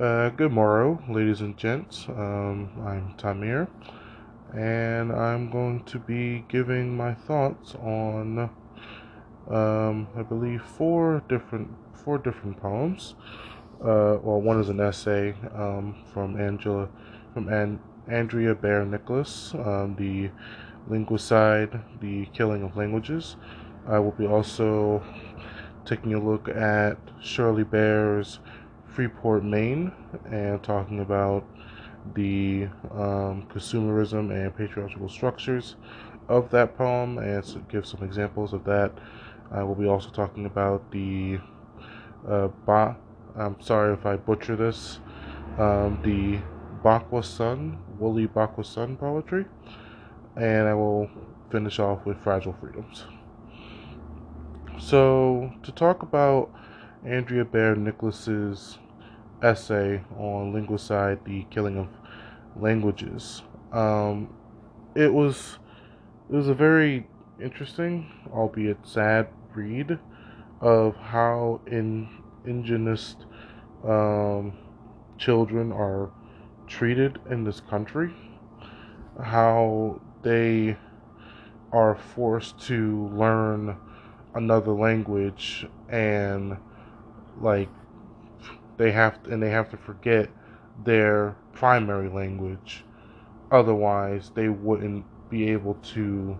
Uh, good morrow, ladies and gents. Um, I'm Tamir, and I'm going to be giving my thoughts on, um, I believe, four different four different poems. Uh, well, one is an essay um, from Angela, from An- Andrea Bear Nicholas, um, the linguicide, the killing of languages. I will be also taking a look at Shirley Bear's Freeport, Maine, and talking about the um, consumerism and patriarchal structures of that poem and give some examples of that. I will be also talking about the uh, ba- I'm sorry if I butcher this, um, the Bakwa Sun, Woolly Bakwa Sun poetry, and I will finish off with Fragile Freedoms. So, to talk about Andrea Bear Nicholas's essay on linguicide, the killing of languages, um, it was it was a very interesting, albeit sad, read of how in indigenous um, children are treated in this country, how they are forced to learn another language and like they have to, and they have to forget their primary language. Otherwise they wouldn't be able to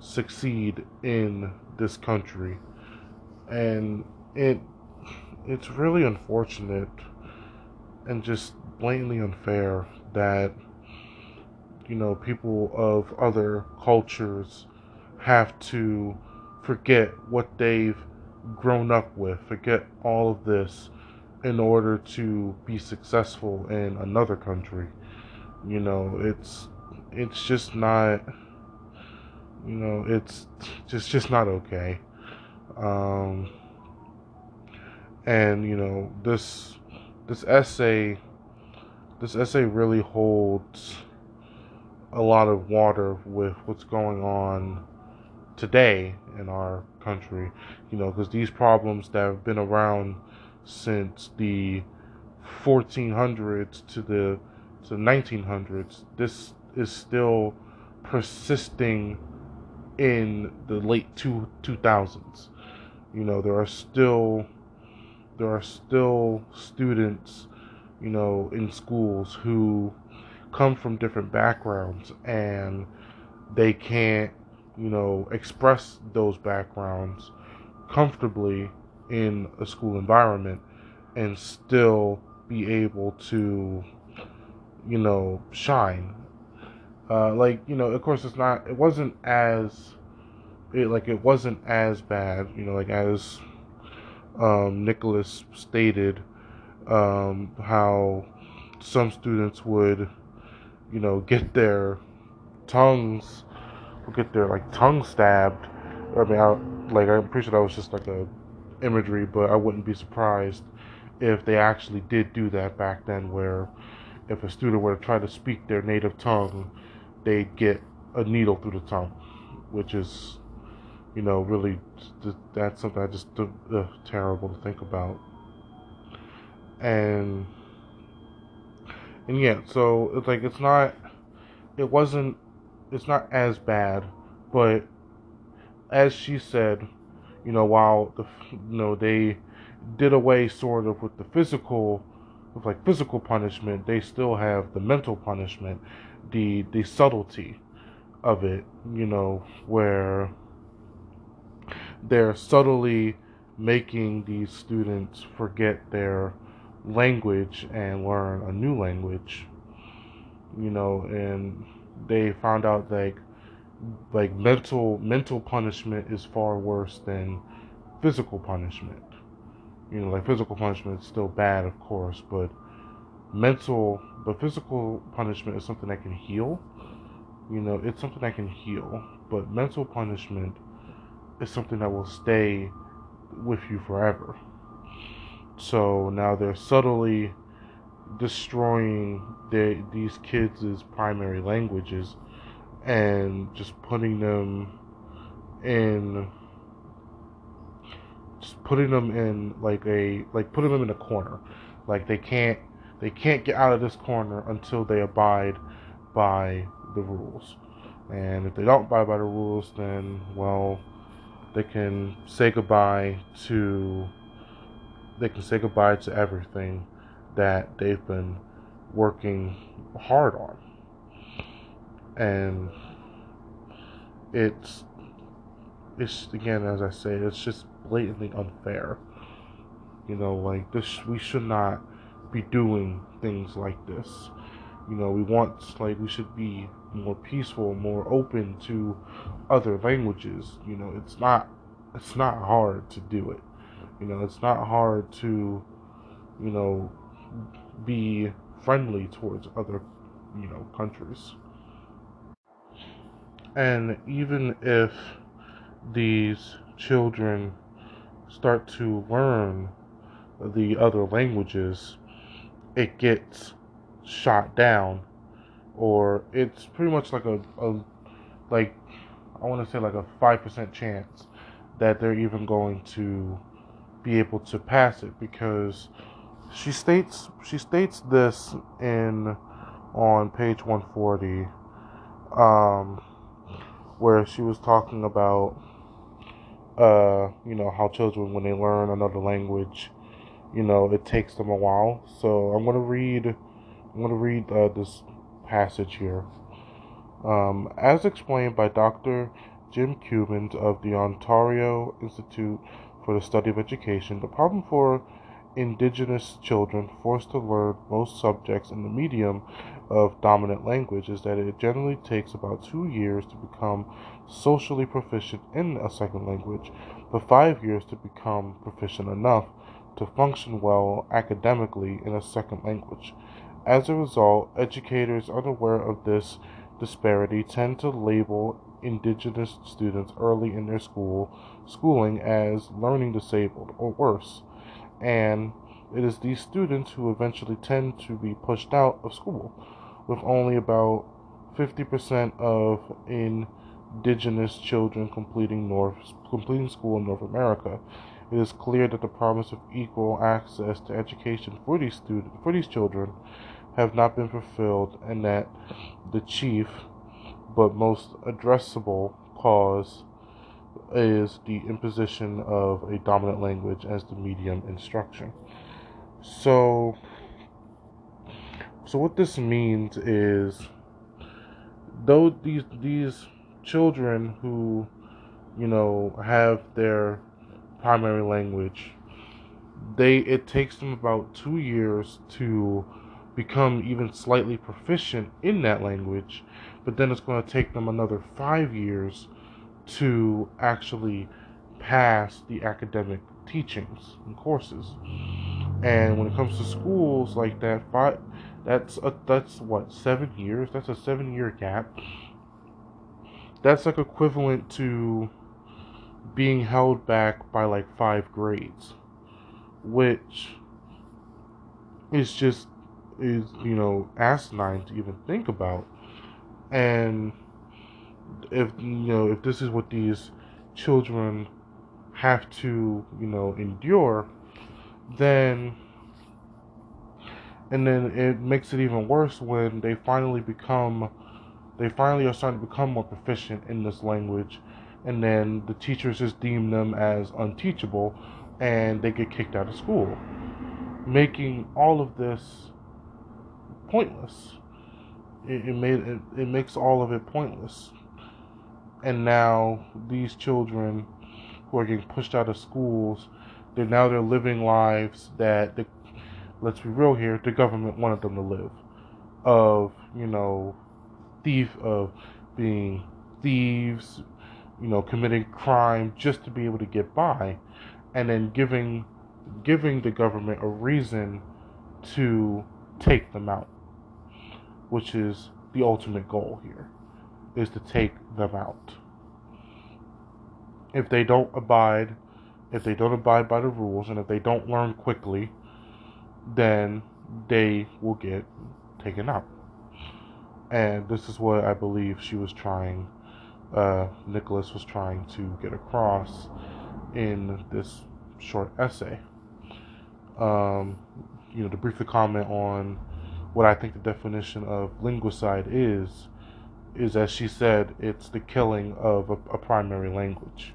succeed in this country. And it it's really unfortunate and just blatantly unfair that you know people of other cultures have to forget what they've grown up with, forget all of this in order to be successful in another country. You know, it's it's just not you know, it's just just not okay. Um and you know, this this essay this essay really holds a lot of water with what's going on today in our country, you know, because these problems that have been around since the 1400s to the to the 1900s, this is still persisting in the late two 2000s. You know, there are still there are still students, you know, in schools who come from different backgrounds and they can't you know, express those backgrounds comfortably in a school environment and still be able to, you know, shine. Uh, like, you know, of course, it's not, it wasn't as, it, like, it wasn't as bad, you know, like, as um, Nicholas stated, um, how some students would, you know, get their tongues get their like tongue stabbed. I mean, I, like I'm pretty sure that was just like a imagery, but I wouldn't be surprised if they actually did do that back then, where if a student were to try to speak their native tongue, they'd get a needle through the tongue, which is, you know, really that's something I just terrible to think about. And and yeah, so it's like it's not, it wasn't it's not as bad, but as she said, you know, while the you know they did away sort of with the physical, with like physical punishment, they still have the mental punishment, the the subtlety of it, you know, where they're subtly making these students forget their language and learn a new language, you know, and they found out like like mental mental punishment is far worse than physical punishment. You know, like physical punishment is still bad, of course, but mental, but physical punishment is something that can heal. You know, it's something that can heal, but mental punishment is something that will stay with you forever. So now they're subtly destroying the, these kids' primary languages and just putting them in just putting them in like a like putting them in a corner like they can't they can't get out of this corner until they abide by the rules. And if they don't abide by the rules, then, well, they can say goodbye to they can say goodbye to everything that they've been working hard on. And it's it's again as I say, it's just blatantly unfair. You know, like this we should not be doing things like this. You know, we want like we should be more peaceful, more open to other languages. You know, it's not it's not hard to do it. You know, it's not hard to, you know, be friendly towards other, you know, countries. And even if these children start to learn the other languages, it gets shot down, or it's pretty much like a, a like I want to say like a five percent chance that they're even going to be able to pass it because she states she states this in on page 140 um, where she was talking about uh, you know how children when they learn another language you know it takes them a while. So i'm going to read i'm going to read uh, this passage here. Um, as explained by dr jim Cummins of the ontario institute for the study of education the problem for indigenous children forced to learn most subjects in the medium of dominant language is that it generally takes about two years to become socially proficient in a second language, but five years to become proficient enough to function well academically in a second language. As a result, educators unaware of this disparity tend to label indigenous students early in their school schooling as learning disabled or worse and it is these students who eventually tend to be pushed out of school, with only about 50% of indigenous children completing North completing school in North America. It is clear that the promise of equal access to education for these for these children have not been fulfilled and that the chief but most addressable cause is the imposition of a dominant language as the medium instruction. So, so what this means is, though these these children who, you know, have their primary language, they it takes them about two years to become even slightly proficient in that language, but then it's going to take them another five years to actually pass the academic teachings and courses. And when it comes to schools like that, five, that's a, that's what seven years. That's a seven year gap. That's like equivalent to being held back by like five grades, which is just is you know asinine to even think about. And if you know if this is what these children have to you know endure then and then it makes it even worse when they finally become they finally are starting to become more proficient in this language. And then the teachers just deem them as unteachable and they get kicked out of school. Making all of this pointless. It, it made it, it makes all of it pointless. And now these children who are getting pushed out of schools, they're now they're living lives that the, let's be real here, the government wanted them to live, of you know, thief of being thieves, you know, committing crime just to be able to get by, and then giving giving the government a reason to take them out, which is the ultimate goal here is to take them out. If they don't abide, if they don't abide by the rules, and if they don't learn quickly, then they will get taken out. And this is what I believe she was trying, uh, Nicholas was trying to get across in this short essay. Um, you know, to briefly comment on what I think the definition of linguicide is, is as she said, it's the killing of a, a primary language.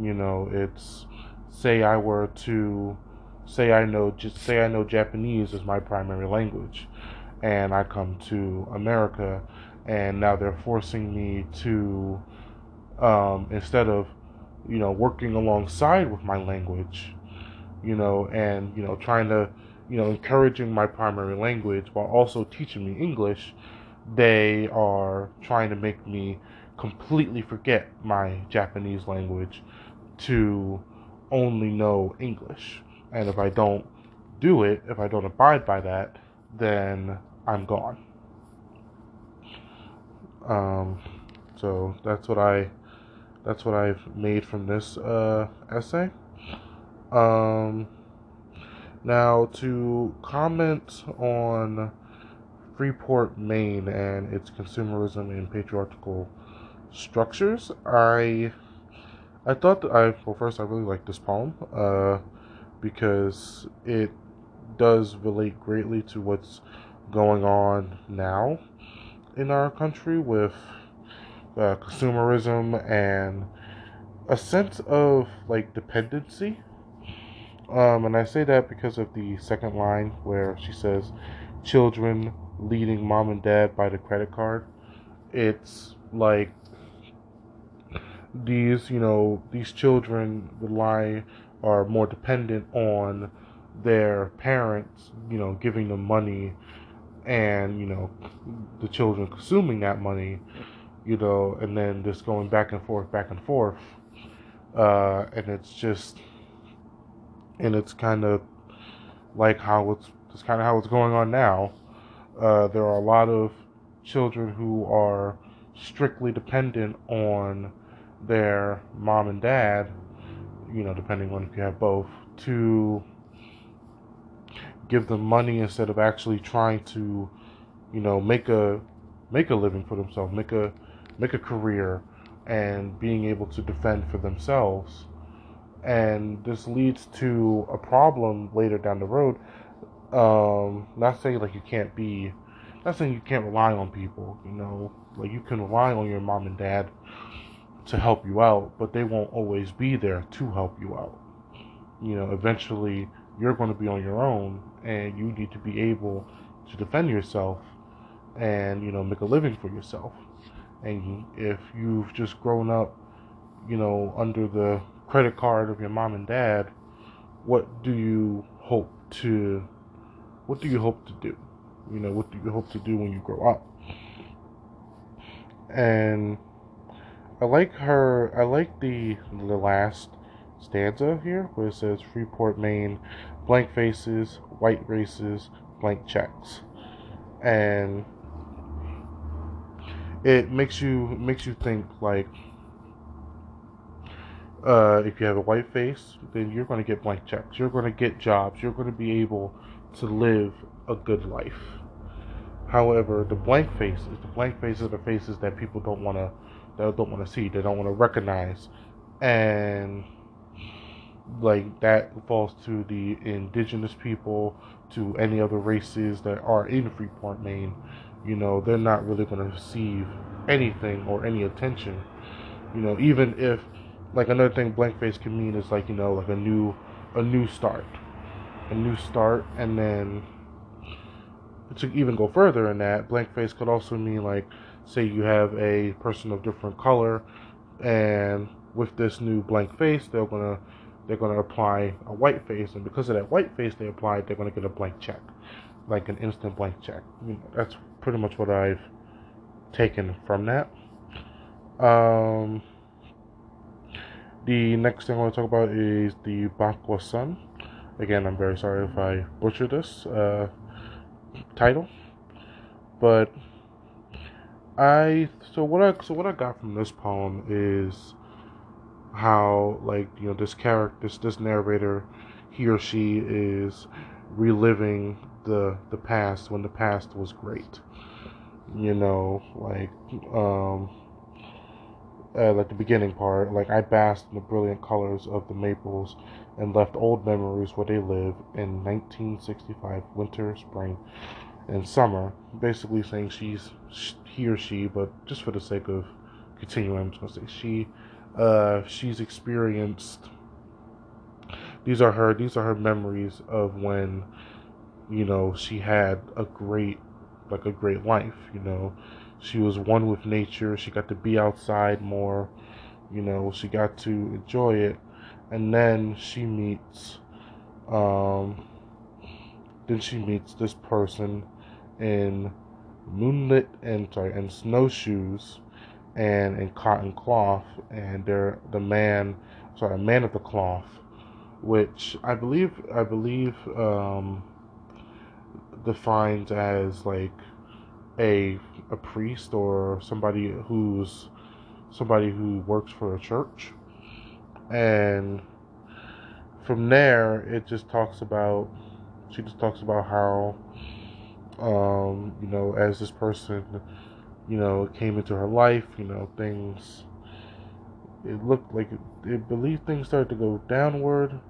You know, it's say I were to say I know just say I know Japanese as my primary language, and I come to America, and now they're forcing me to um, instead of you know working alongside with my language, you know, and you know trying to you know encouraging my primary language while also teaching me English, they are trying to make me completely forget my Japanese language to only know English. And if I don't do it, if I don't abide by that, then I'm gone. Um, so that's what I that's what I've made from this uh, essay. Um, now to comment on Freeport, Maine, and its consumerism and patriarchal structures, I I thought that I well first I really like this poem uh, because it does relate greatly to what's going on now in our country with uh, consumerism and a sense of like dependency. Um, and I say that because of the second line where she says, "Children leading mom and dad by the credit card." It's like these, you know, these children rely are more dependent on their parents, you know, giving them money and, you know, the children consuming that money, you know, and then just going back and forth, back and forth. Uh, and it's just, and it's kind of like how it's, it's kind of how it's going on now. Uh, there are a lot of children who are strictly dependent on their mom and dad, you know, depending on if you have both, to give them money instead of actually trying to, you know, make a make a living for themselves, make a make a career and being able to defend for themselves. And this leads to a problem later down the road. Um, not saying like you can't be not saying you can't rely on people, you know, like you can rely on your mom and dad to help you out, but they won't always be there to help you out. You know, eventually you're going to be on your own and you need to be able to defend yourself and, you know, make a living for yourself. And if you've just grown up, you know, under the credit card of your mom and dad, what do you hope to what do you hope to do? You know, what do you hope to do when you grow up? And I like her. I like the the last stanza here where it says Freeport, Maine, blank faces, white races, blank checks, and it makes you makes you think like uh, if you have a white face, then you're going to get blank checks. You're going to get jobs. You're going to be able to live a good life. However, the blank faces, the blank faces are the faces that people don't want to they don't want to see, they don't want to recognize, and like that falls to the indigenous people, to any other races that are in Freeport, Maine. You know, they're not really going to receive anything or any attention. You know, even if like another thing blank face can mean is like you know like a new a new start, a new start, and then to even go further in that, blank face could also mean like say you have a person of different color and with this new blank face they're gonna they're gonna apply a white face and because of that white face they applied they're gonna get a blank check. Like an instant blank check. You know, that's pretty much what i've taken from that. Um, the next thing i want to talk about is the bakwa sun. Again i'm very sorry if i butcher this uh, title but I so what I so what I got from this poem is how like you know this character this this narrator he or she is reliving the the past when the past was great. You know like um uh, like the beginning part, like I basked in the brilliant colors of the maples and left old memories where they live in 1965 winter, spring, and summer. Basically saying she's he or she, but just for the sake of continuing, I'm gonna say she. Uh, she's experienced. These are her. These are her memories of when, you know, she had a great, like a great life. You know, she was one with nature. She got to be outside more. You know, she got to enjoy it. And then she meets, um, then she meets this person in moonlit and sorry, and snowshoes and in cotton cloth. And they're the man, sorry, a man of the cloth, which I believe, I believe, um, defined as like a a priest or somebody who's somebody who works for a church and from there it just talks about she just talks about how um, you know as this person you know came into her life you know things it looked like it, it believed things started to go downward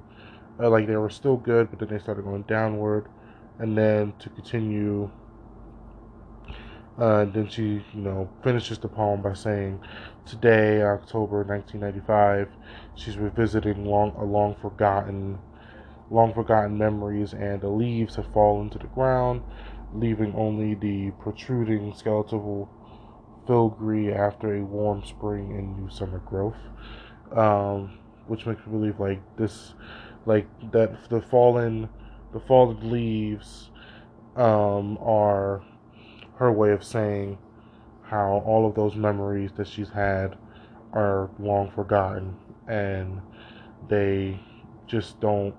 uh, like they were still good but then they started going downward and then to continue uh, and then she, you know, finishes the poem by saying, "Today, October 1995, she's revisiting long, a long forgotten, long forgotten memories, and the leaves have fallen to the ground, leaving only the protruding skeletal filigree after a warm spring and new summer growth." Um, which makes me believe like this, like that the fallen, the fallen leaves, um, are her way of saying how all of those memories that she's had are long forgotten and they just don't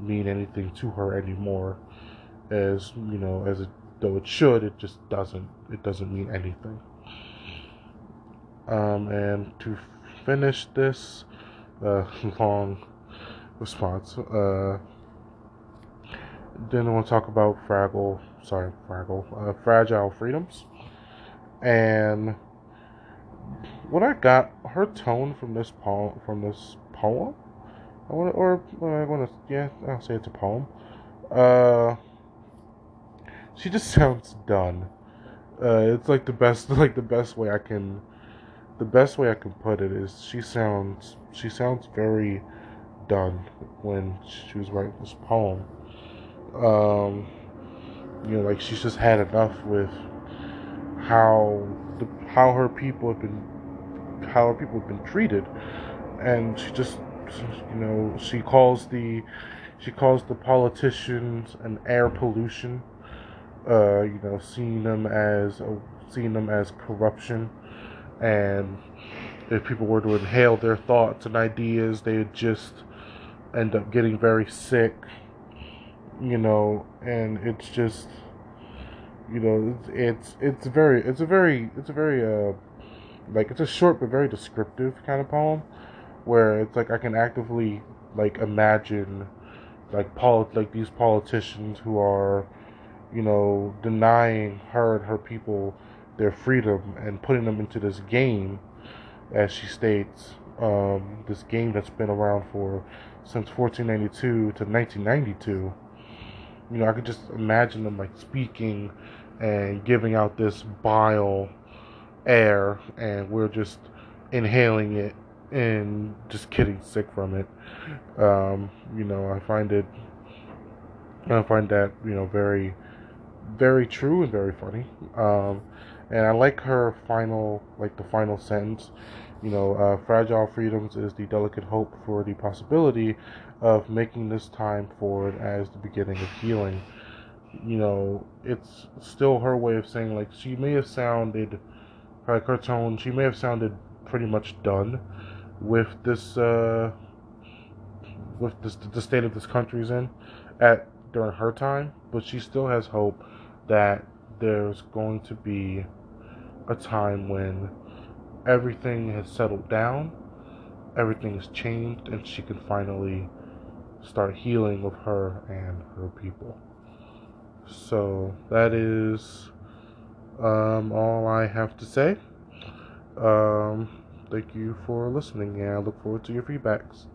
mean anything to her anymore as you know as it, though it should it just doesn't it doesn't mean anything um, and to finish this uh, long response uh, then I want to talk about Fraggle sorry, Fraggle, uh, Fragile Freedoms. And what I got, her tone from this poem, from this poem, I want to or I want to, yeah, I'll say it's a poem. Uh, she just sounds done. Uh, it's like the best, like the best way I can, the best way I can put it is she sounds, she sounds very done when she was writing this poem. Um, you know, like she's just had enough with how the how her people have been how her people have been treated, and she just you know she calls the she calls the politicians an air pollution. Uh, you know, seeing them as uh, seeing them as corruption, and if people were to inhale their thoughts and ideas, they would just end up getting very sick you know, and it's just, you know, it's it's, it's very it's a very it's a very uh like it's a short but very descriptive kind of poem where it's like I can actively like imagine like pol like these politicians who are you know denying her and her people their freedom and putting them into this game as she states um, this game that's been around for since 1492 to 1992 you know, I could just imagine them like speaking and giving out this bile air, and we're just inhaling it and just getting sick from it. Um, you know, I find it, I find that you know very, very true and very funny. Um, and I like her final, like the final sentence. You know, uh, fragile freedoms is the delicate hope for the possibility of making this time forward as the beginning of healing. You know, it's still her way of saying, like, she may have sounded, like her tone, she may have sounded pretty much done with this, uh, with this, the state of this country's in at during her time, but she still has hope that there's going to be a time when everything has settled down, everything has changed, and she can finally start healing with her and her people. So that is um, all I have to say. Um, thank you for listening, and I look forward to your feedbacks.